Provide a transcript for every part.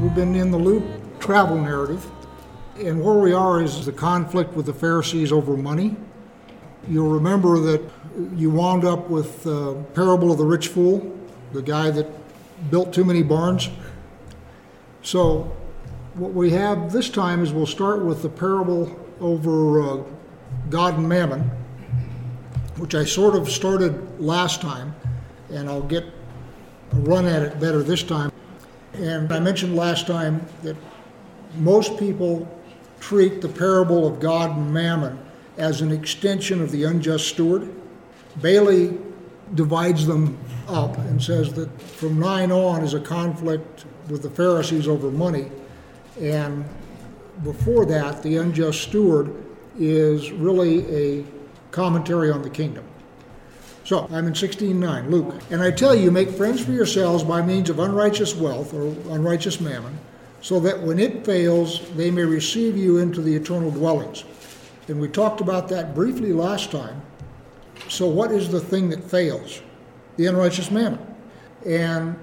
We've been in the Luke travel narrative, and where we are is the conflict with the Pharisees over money. You'll remember that you wound up with the parable of the rich fool, the guy that built too many barns. So, what we have this time is we'll start with the parable over uh, God and Mammon, which I sort of started last time, and I'll get a run at it better this time. And I mentioned last time that most people treat the parable of God and Mammon as an extension of the unjust steward. Bailey divides them up and says that from 9 on is a conflict with the Pharisees over money, and before that, the unjust steward is really a commentary on the kingdom. So I'm in 16:9, Luke. And I tell you, make friends for yourselves by means of unrighteous wealth or unrighteous mammon, so that when it fails, they may receive you into the eternal dwellings. And we talked about that briefly last time. So what is the thing that fails? The unrighteous mammon. And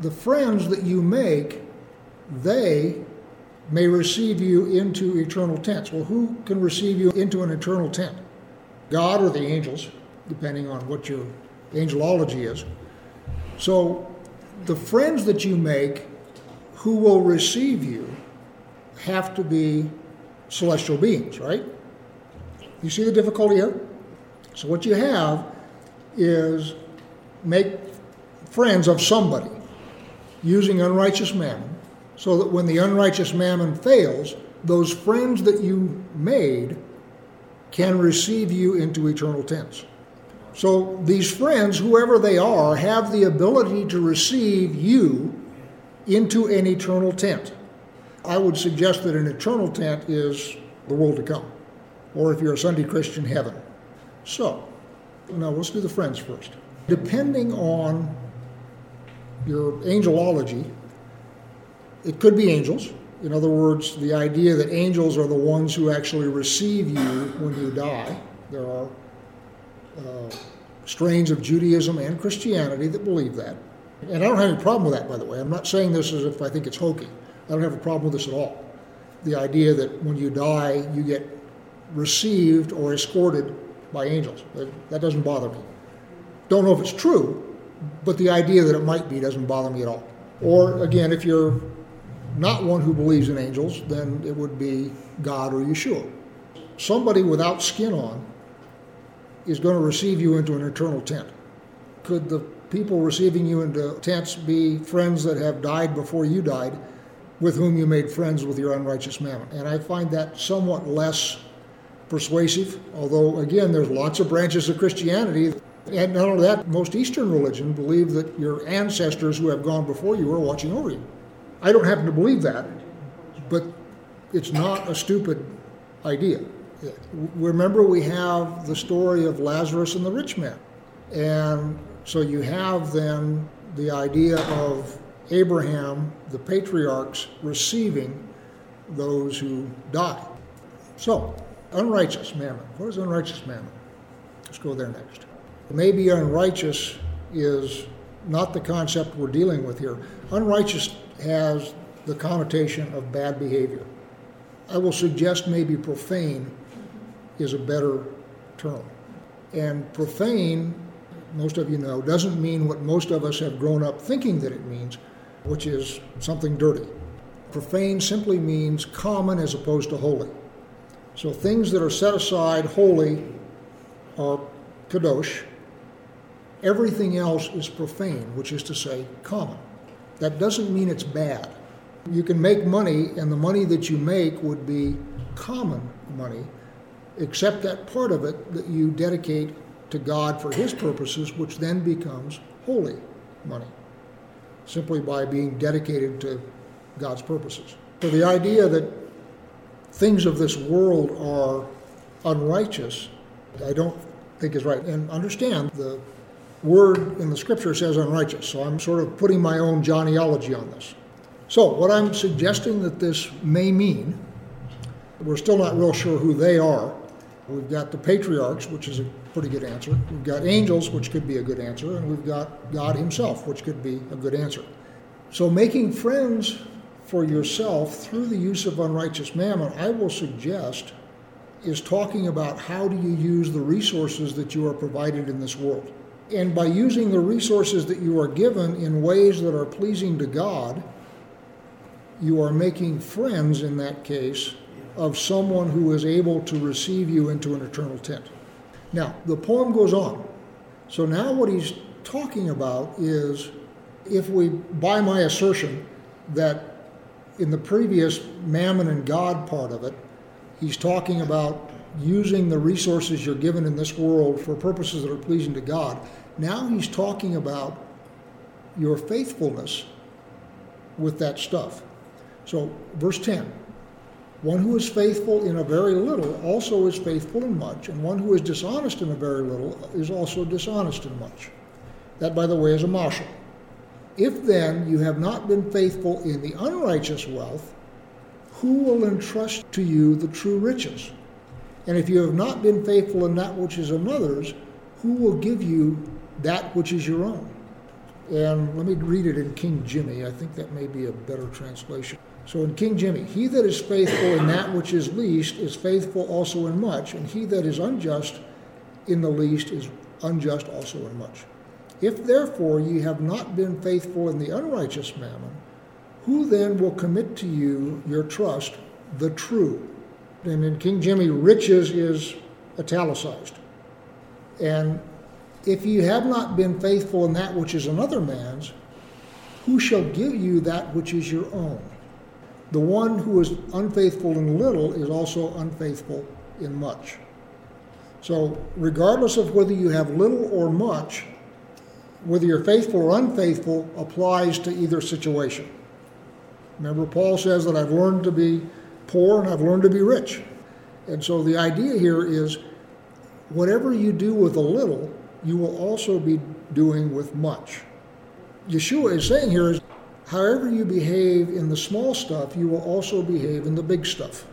the friends that you make, they may receive you into eternal tents. Well, who can receive you into an eternal tent? God or the angels, depending on what your angelology is. So, the friends that you make who will receive you have to be celestial beings, right? You see the difficulty here? So, what you have is make friends of somebody using unrighteous mammon so that when the unrighteous mammon fails, those friends that you made can receive you into eternal tents. So these friends, whoever they are, have the ability to receive you into an eternal tent. I would suggest that an eternal tent is the world to come, or if you're a Sunday Christian, heaven. So, now let's do the friends first. Depending on your angelology, it could be angels. In other words, the idea that angels are the ones who actually receive you when you die. There are uh, strains of Judaism and Christianity that believe that. And I don't have any problem with that, by the way. I'm not saying this as if I think it's hokey. I don't have a problem with this at all. The idea that when you die, you get received or escorted by angels. That doesn't bother me. Don't know if it's true, but the idea that it might be doesn't bother me at all. Or again, if you're not one who believes in angels, then it would be God or Yeshua. Somebody without skin on is going to receive you into an eternal tent. Could the people receiving you into tents be friends that have died before you died, with whom you made friends with your unrighteous mammon? And I find that somewhat less persuasive, although, again, there's lots of branches of Christianity. And not only that, most Eastern religion believe that your ancestors who have gone before you are watching over you. I don't happen to believe that, but it's not a stupid idea. Remember, we have the story of Lazarus and the rich man. And so you have then the idea of Abraham, the patriarchs, receiving those who die. So, unrighteous mammon. What is unrighteous mammon? Let's go there next. Maybe unrighteous is not the concept we're dealing with here. Unrighteous has the connotation of bad behavior. I will suggest maybe profane is a better term. And profane, most of you know, doesn't mean what most of us have grown up thinking that it means, which is something dirty. Profane simply means common as opposed to holy. So things that are set aside holy are kadosh. Everything else is profane, which is to say common. That doesn't mean it's bad. You can make money, and the money that you make would be common money, except that part of it that you dedicate to God for His purposes, which then becomes holy money, simply by being dedicated to God's purposes. So the idea that things of this world are unrighteous, I don't think is right. And understand the word in the scripture says unrighteous, so I'm sort of putting my own Johnnyology on this. So, what I'm suggesting that this may mean, we're still not real sure who they are. We've got the patriarchs, which is a pretty good answer. We've got angels, which could be a good answer. And we've got God Himself, which could be a good answer. So, making friends for yourself through the use of unrighteous mammon, I will suggest, is talking about how do you use the resources that you are provided in this world. And by using the resources that you are given in ways that are pleasing to God, you are making friends in that case of someone who is able to receive you into an eternal tent. Now, the poem goes on. So now what he's talking about is if we buy my assertion that in the previous mammon and God part of it, he's talking about using the resources you're given in this world for purposes that are pleasing to God. Now he's talking about your faithfulness with that stuff. So, verse 10 one who is faithful in a very little also is faithful in much, and one who is dishonest in a very little is also dishonest in much. That, by the way, is a mashal. If then you have not been faithful in the unrighteous wealth, who will entrust to you the true riches? And if you have not been faithful in that which is another's, who will give you that which is your own? And let me read it in King Jimmy. I think that may be a better translation. So in King Jimmy, he that is faithful in that which is least is faithful also in much, and he that is unjust in the least is unjust also in much. If therefore ye have not been faithful in the unrighteous mammon, who then will commit to you your trust, the true? And in King Jimmy, riches is italicized. And if you have not been faithful in that which is another man's, who shall give you that which is your own? The one who is unfaithful in little is also unfaithful in much. So, regardless of whether you have little or much, whether you're faithful or unfaithful applies to either situation. Remember, Paul says that I've learned to be poor and I've learned to be rich. And so the idea here is whatever you do with a little, you will also be doing with much. Yeshua is saying here is however you behave in the small stuff, you will also behave in the big stuff.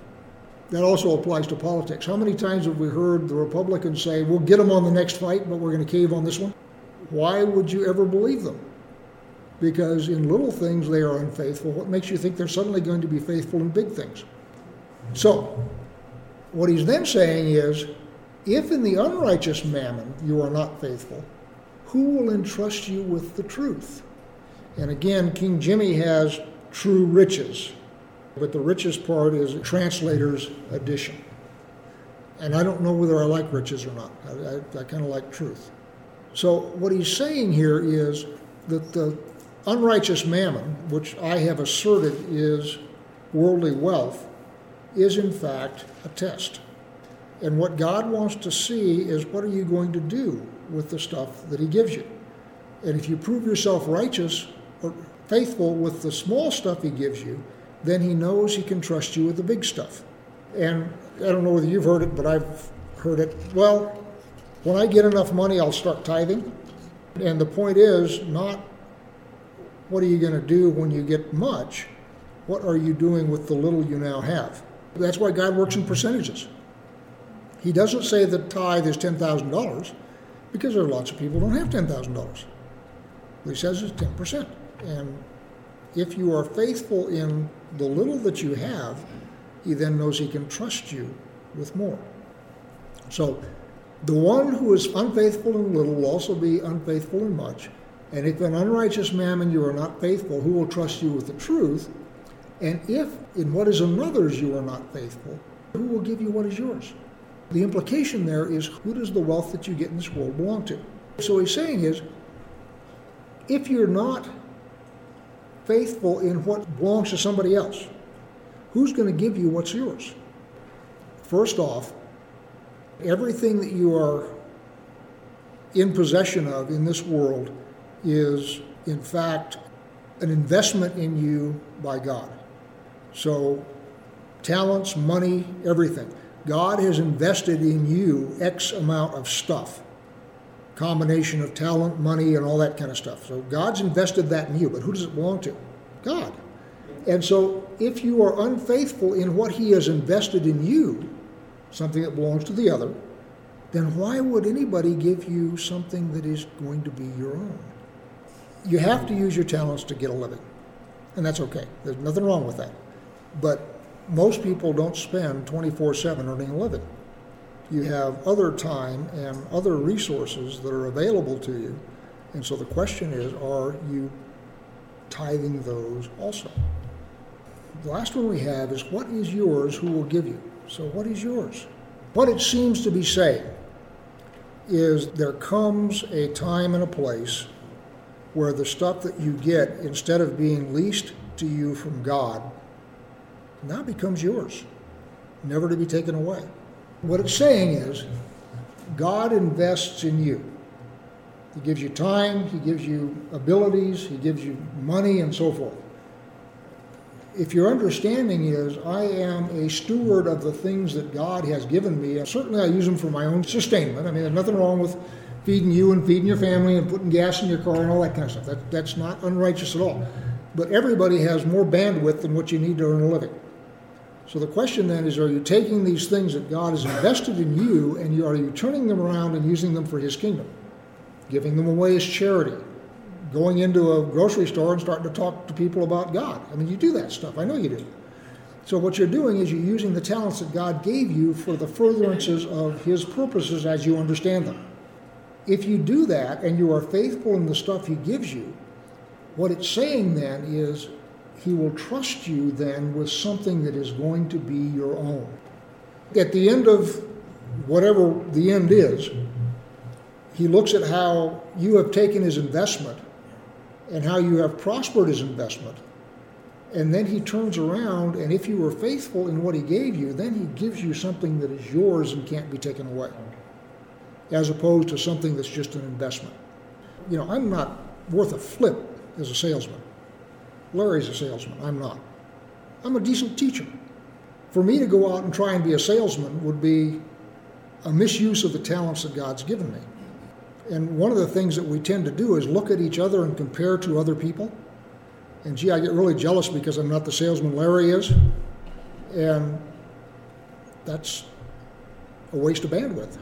That also applies to politics. How many times have we heard the Republicans say, we'll get them on the next fight, but we're going to cave on this one? Why would you ever believe them? Because in little things they are unfaithful. What makes you think they're suddenly going to be faithful in big things? So, what he's then saying is if in the unrighteous mammon you are not faithful, who will entrust you with the truth? And again, King Jimmy has true riches, but the richest part is a translator's edition. And I don't know whether I like riches or not. I, I, I kind of like truth. So, what he's saying here is that the unrighteous mammon, which I have asserted is worldly wealth, is in fact a test. And what God wants to see is what are you going to do with the stuff that He gives you? And if you prove yourself righteous faithful with the small stuff He gives you, then He knows He can trust you with the big stuff. And I don't know whether you've heard it, but I've heard it. Well, when I get enough money, I'll start tithing. And the point is not what are you going to do when you get much? What are you doing with the little you now have? That's why God works in percentages. He doesn't say the tithe is $10,000 because there are lots of people who don't have $10,000. What he says is 10%. And if you are faithful in the little that you have, he then knows he can trust you with more. So the one who is unfaithful in little will also be unfaithful in much. And if an unrighteous mammon you are not faithful, who will trust you with the truth? And if in what is another's you are not faithful, who will give you what is yours? The implication there is who does the wealth that you get in this world belong to? So he's saying is if you're not faithful in what belongs to somebody else, who's going to give you what's yours? First off, everything that you are in possession of in this world is, in fact, an investment in you by God. So, talents, money, everything. God has invested in you X amount of stuff, combination of talent, money, and all that kind of stuff. So God's invested that in you, but who does it belong to? God. And so if you are unfaithful in what He has invested in you, something that belongs to the other, then why would anybody give you something that is going to be your own? You have to use your talents to get a living. And that's okay. There's nothing wrong with that. But most people don't spend 24 7 earning a living. You have other time and other resources that are available to you. And so the question is are you tithing those also? The last one we have is what is yours, who will give you? So, what is yours? What it seems to be saying is there comes a time and a place where the stuff that you get, instead of being leased to you from God, now becomes yours, never to be taken away. What it's saying is God invests in you. He gives you time, He gives you abilities, He gives you money, and so forth. If your understanding is, I am a steward of the things that God has given me, and certainly I use them for my own sustainment. I mean, there's nothing wrong with feeding you and feeding your family and putting gas in your car and all that kind of stuff. That, that's not unrighteous at all. But everybody has more bandwidth than what you need to earn a living. So the question then is, are you taking these things that God has invested in you and you, are you turning them around and using them for His kingdom? Giving them away as charity, going into a grocery store and starting to talk to people about God. I mean, you do that stuff. I know you do. So what you're doing is you're using the talents that God gave you for the furtherances of His purposes as you understand them. If you do that and you are faithful in the stuff He gives you, what it's saying then is he will trust you then with something that is going to be your own. At the end of whatever the end is, he looks at how you have taken his investment and how you have prospered his investment. And then he turns around, and if you were faithful in what he gave you, then he gives you something that is yours and can't be taken away, as opposed to something that's just an investment. You know, I'm not worth a flip as a salesman. Larry's a salesman. I'm not. I'm a decent teacher. For me to go out and try and be a salesman would be a misuse of the talents that God's given me. And one of the things that we tend to do is look at each other and compare to other people. And gee, I get really jealous because I'm not the salesman Larry is. And that's a waste of bandwidth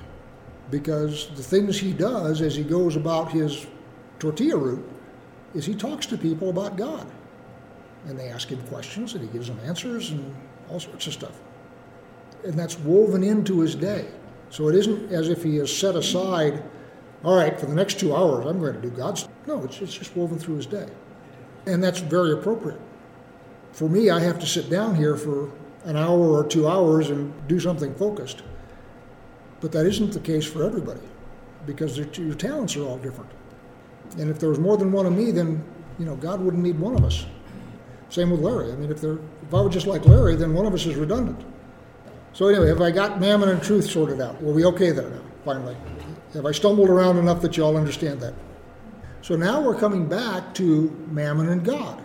because the things he does as he goes about his tortilla route is he talks to people about God and they ask him questions and he gives them answers and all sorts of stuff. And that's woven into his day. So it isn't as if he has set aside, all right, for the next two hours, I'm going to do God's. No, it's, it's just woven through his day. And that's very appropriate. For me, I have to sit down here for an hour or two hours and do something focused. But that isn't the case for everybody because your talents are all different. And if there was more than one of me, then you know God wouldn't need one of us. Same with Larry. I mean, if, they're, if I were just like Larry, then one of us is redundant. So anyway, have I got mammon and truth sorted out? Were we okay there now, finally? Have I stumbled around enough that you all understand that? So now we're coming back to mammon and God.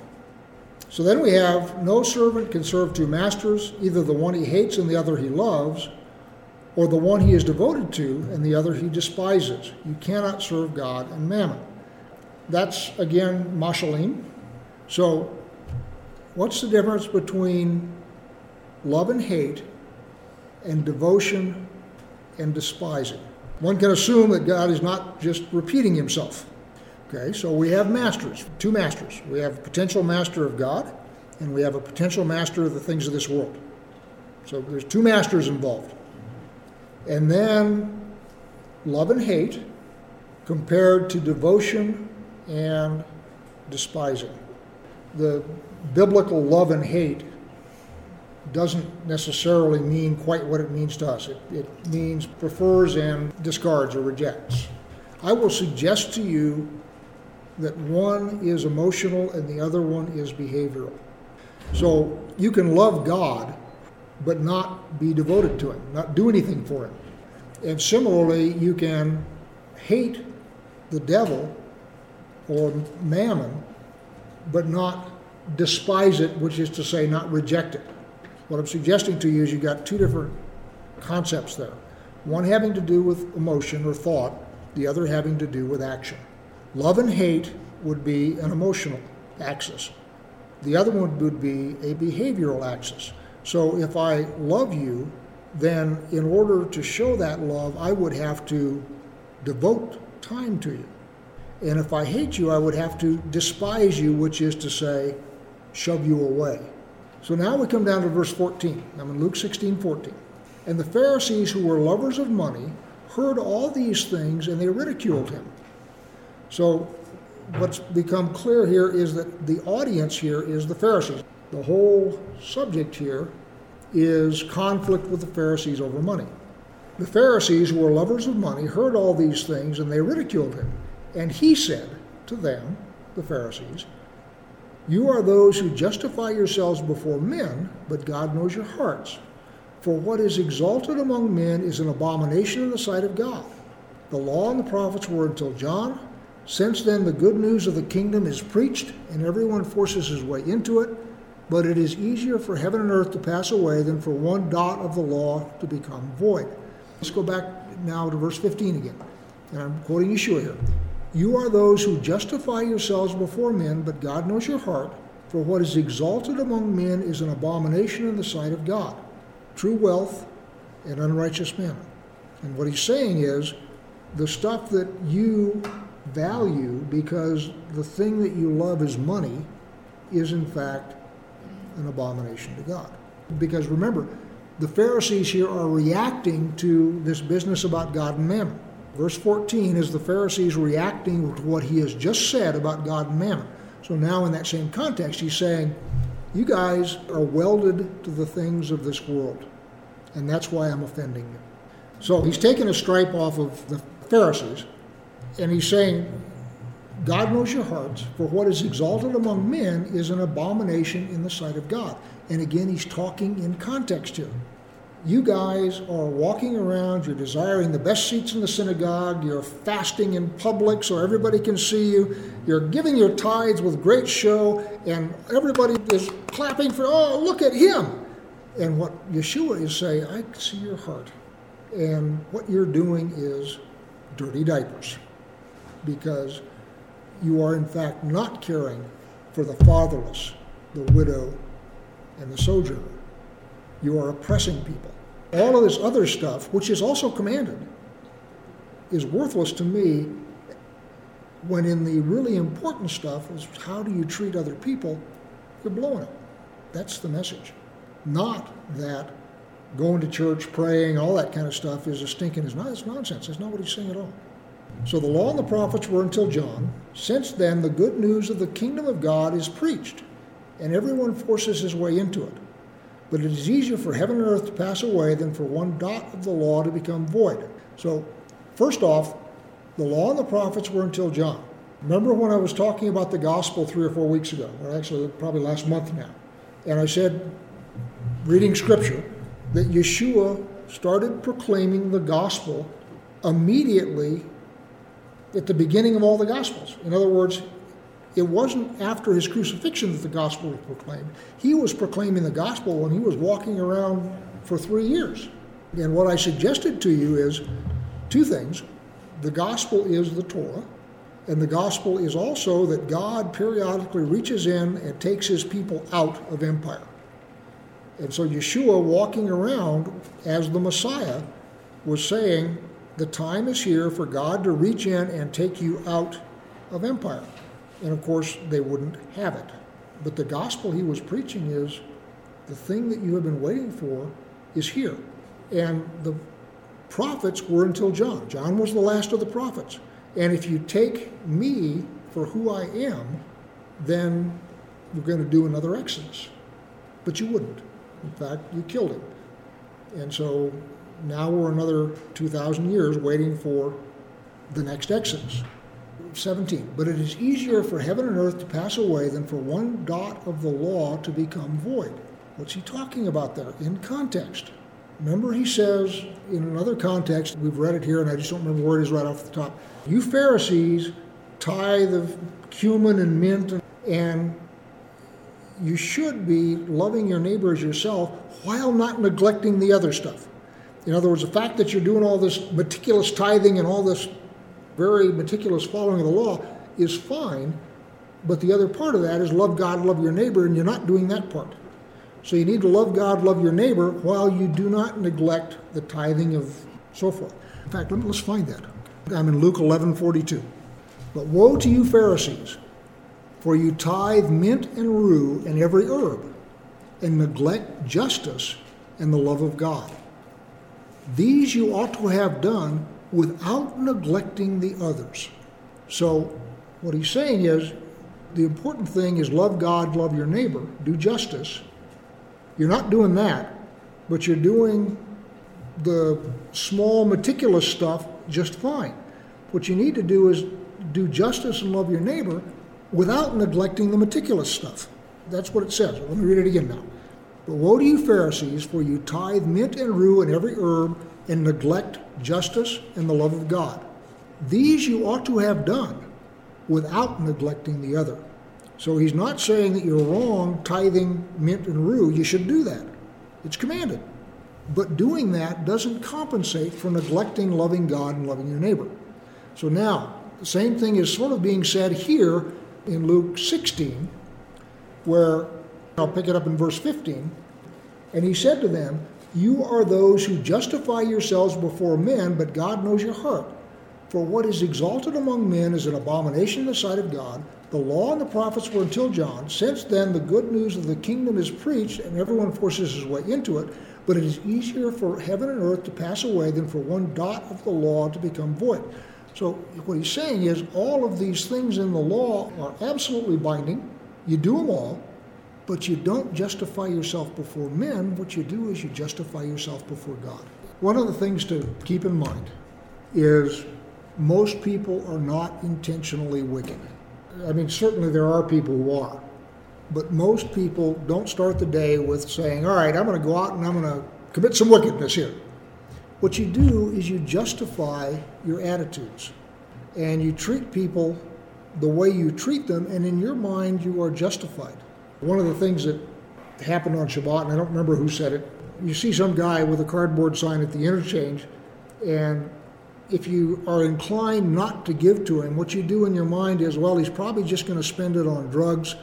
So then we have no servant can serve two masters, either the one he hates and the other he loves, or the one he is devoted to and the other he despises. You cannot serve God and mammon. That's again mashalim. So What's the difference between love and hate and devotion and despising? One can assume that God is not just repeating himself. Okay, so we have masters, two masters. We have a potential master of God, and we have a potential master of the things of this world. So there's two masters involved. And then love and hate compared to devotion and despising. The biblical love and hate doesn't necessarily mean quite what it means to us. It, it means prefers and discards or rejects. I will suggest to you that one is emotional and the other one is behavioral. So you can love God, but not be devoted to Him, not do anything for Him. And similarly, you can hate the devil or mammon, but not despise it, which is to say, not reject it. What I'm suggesting to you is you've got two different concepts there one having to do with emotion or thought, the other having to do with action. Love and hate would be an emotional axis, the other one would be a behavioral axis. So if I love you, then in order to show that love, I would have to devote time to you. And if I hate you, I would have to despise you, which is to say, shove you away. So now we come down to verse 14. I'm in Luke 16 14. And the Pharisees, who were lovers of money, heard all these things and they ridiculed him. So, what's become clear here is that the audience here is the Pharisees. The whole subject here is conflict with the Pharisees over money. The Pharisees, who were lovers of money, heard all these things and they ridiculed him. And he said to them, the Pharisees, You are those who justify yourselves before men, but God knows your hearts. For what is exalted among men is an abomination in the sight of God. The law and the prophets were until John. Since then, the good news of the kingdom is preached, and everyone forces his way into it. But it is easier for heaven and earth to pass away than for one dot of the law to become void. Let's go back now to verse 15 again. And I'm quoting Yeshua here. You are those who justify yourselves before men, but God knows your heart. For what is exalted among men is an abomination in the sight of God true wealth and unrighteous men. And what he's saying is the stuff that you value because the thing that you love is money is in fact an abomination to God. Because remember, the Pharisees here are reacting to this business about God and mammon. Verse 14 is the Pharisees reacting to what he has just said about God and mammon. So now, in that same context, he's saying, You guys are welded to the things of this world, and that's why I'm offending you. So he's taking a stripe off of the Pharisees, and he's saying, God knows your hearts, for what is exalted among men is an abomination in the sight of God. And again, he's talking in context here. You guys are walking around, you're desiring the best seats in the synagogue, you're fasting in public so everybody can see you, you're giving your tithes with great show, and everybody is clapping for, oh, look at him. And what Yeshua is saying, I see your heart. And what you're doing is dirty diapers. Because you are in fact not caring for the fatherless, the widow, and the sojourner. You are oppressing people. All of this other stuff, which is also commanded, is worthless to me when in the really important stuff is how do you treat other people, you're blowing it. That's the message. Not that going to church, praying, all that kind of stuff is a stinking, it's, not, it's nonsense. That's not what he's saying at all. So the law and the prophets were until John. Since then, the good news of the kingdom of God is preached, and everyone forces his way into it. But it is easier for heaven and earth to pass away than for one dot of the law to become void. So, first off, the law and the prophets were until John. Remember when I was talking about the gospel three or four weeks ago, or actually probably last month now, and I said, reading scripture, that Yeshua started proclaiming the gospel immediately at the beginning of all the Gospels. In other words, it wasn't after his crucifixion that the gospel was proclaimed. He was proclaiming the gospel when he was walking around for three years. And what I suggested to you is two things. The gospel is the Torah, and the gospel is also that God periodically reaches in and takes his people out of empire. And so Yeshua, walking around as the Messiah, was saying, the time is here for God to reach in and take you out of empire. And of course, they wouldn't have it. But the gospel he was preaching is the thing that you have been waiting for is here. And the prophets were until John. John was the last of the prophets. And if you take me for who I am, then we're going to do another Exodus. But you wouldn't. In fact, you killed him. And so now we're another 2,000 years waiting for the next Exodus. 17. But it is easier for heaven and earth to pass away than for one dot of the law to become void. What's he talking about there? In context. Remember, he says in another context, we've read it here, and I just don't remember where it is right off the top. You Pharisees tithe of cumin and mint, and you should be loving your neighbor as yourself while not neglecting the other stuff. In other words, the fact that you're doing all this meticulous tithing and all this very meticulous following of the law is fine, but the other part of that is love God, love your neighbor, and you're not doing that part. So you need to love God, love your neighbor, while you do not neglect the tithing of so forth. In fact, let's find that. I'm in Luke 11 42. But woe to you, Pharisees, For you tithe mint and rue and every herb, and neglect justice and the love of God. These you ought to have done without neglecting the others. So, what he's saying is the important thing is love God, love your neighbor, do justice. You're not doing that, but you're doing the small, meticulous stuff just fine. What you need to do is do justice and love your neighbor without neglecting the meticulous stuff. That's what it says. Let me read it again now. But woe to you, Pharisees, for you tithe mint and rue and every herb, and neglect justice and the love of God. These you ought to have done without neglecting the other. So he's not saying that you're wrong tithing mint and rue. You should do that. It's commanded. But doing that doesn't compensate for neglecting loving God and loving your neighbor. So now, the same thing is sort of being said here in Luke 16, where I'll pick it up in verse 15. And he said to them, You are those who justify yourselves before men, but God knows your heart. For what is exalted among men is an abomination in the sight of God. The law and the prophets were until John. Since then, the good news of the kingdom is preached, and everyone forces his way into it. But it is easier for heaven and earth to pass away than for one dot of the law to become void. So, what he's saying is all of these things in the law are absolutely binding. You do them all, but you don't justify yourself before men. What you do is you justify yourself before God. One of the things to keep in mind is most people are not intentionally wicked. I mean, certainly there are people who are, but most people don't start the day with saying, All right, I'm going to go out and I'm going to commit some wickedness here. What you do is you justify your attitudes and you treat people the way you treat them, and in your mind, you are justified. One of the things that happened on Shabbat, and I don't remember who said it, you see some guy with a cardboard sign at the interchange, and if you are inclined not to give to him, what you do in your mind is, well, he's probably just going to spend it on drugs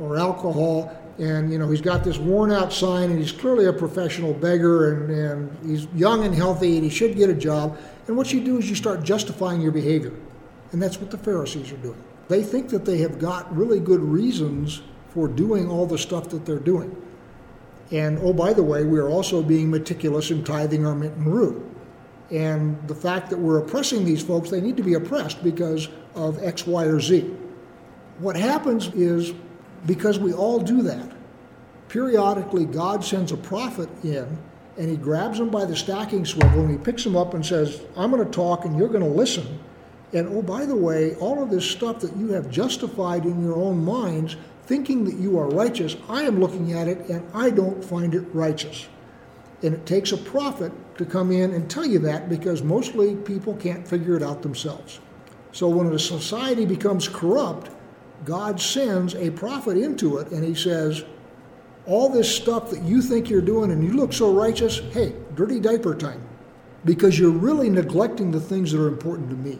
or alcohol. And, you know, he's got this worn out sign and he's clearly a professional beggar and, and he's young and healthy and he should get a job. And what you do is you start justifying your behavior. And that's what the Pharisees are doing. They think that they have got really good reasons for doing all the stuff that they're doing. And oh, by the way, we are also being meticulous in tithing our mint and rue. And the fact that we're oppressing these folks, they need to be oppressed because of X, Y, or Z. What happens is because we all do that, periodically God sends a prophet in and he grabs them by the stacking swivel and he picks them up and says, I'm going to talk and you're going to listen. And oh, by the way, all of this stuff that you have justified in your own minds, thinking that you are righteous, I am looking at it and I don't find it righteous. And it takes a prophet to come in and tell you that because mostly people can't figure it out themselves. So when a society becomes corrupt, God sends a prophet into it and he says, All this stuff that you think you're doing and you look so righteous, hey, dirty diaper time. Because you're really neglecting the things that are important to me,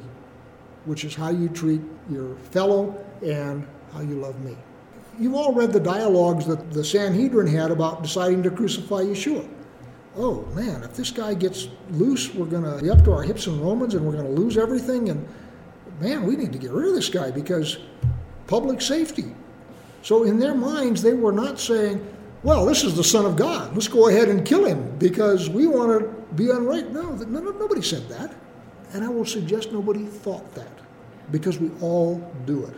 which is how you treat your fellow and how you love me. You've all read the dialogues that the Sanhedrin had about deciding to crucify Yeshua oh man, if this guy gets loose, we're going to be up to our hips in Romans and we're going to lose everything. And man, we need to get rid of this guy because public safety. So in their minds, they were not saying, well, this is the Son of God. Let's go ahead and kill him because we want to be unright. No, no, nobody said that. And I will suggest nobody thought that because we all do it.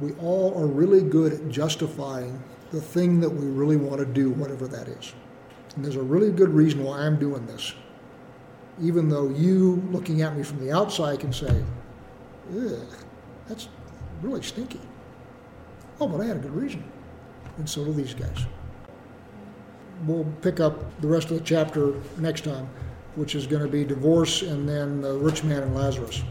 We all are really good at justifying the thing that we really want to do, whatever that is. And there's a really good reason why I'm doing this. Even though you, looking at me from the outside, can say, ugh, that's really stinky. Oh, but I had a good reason. And so do these guys. We'll pick up the rest of the chapter next time, which is going to be divorce and then the rich man and Lazarus.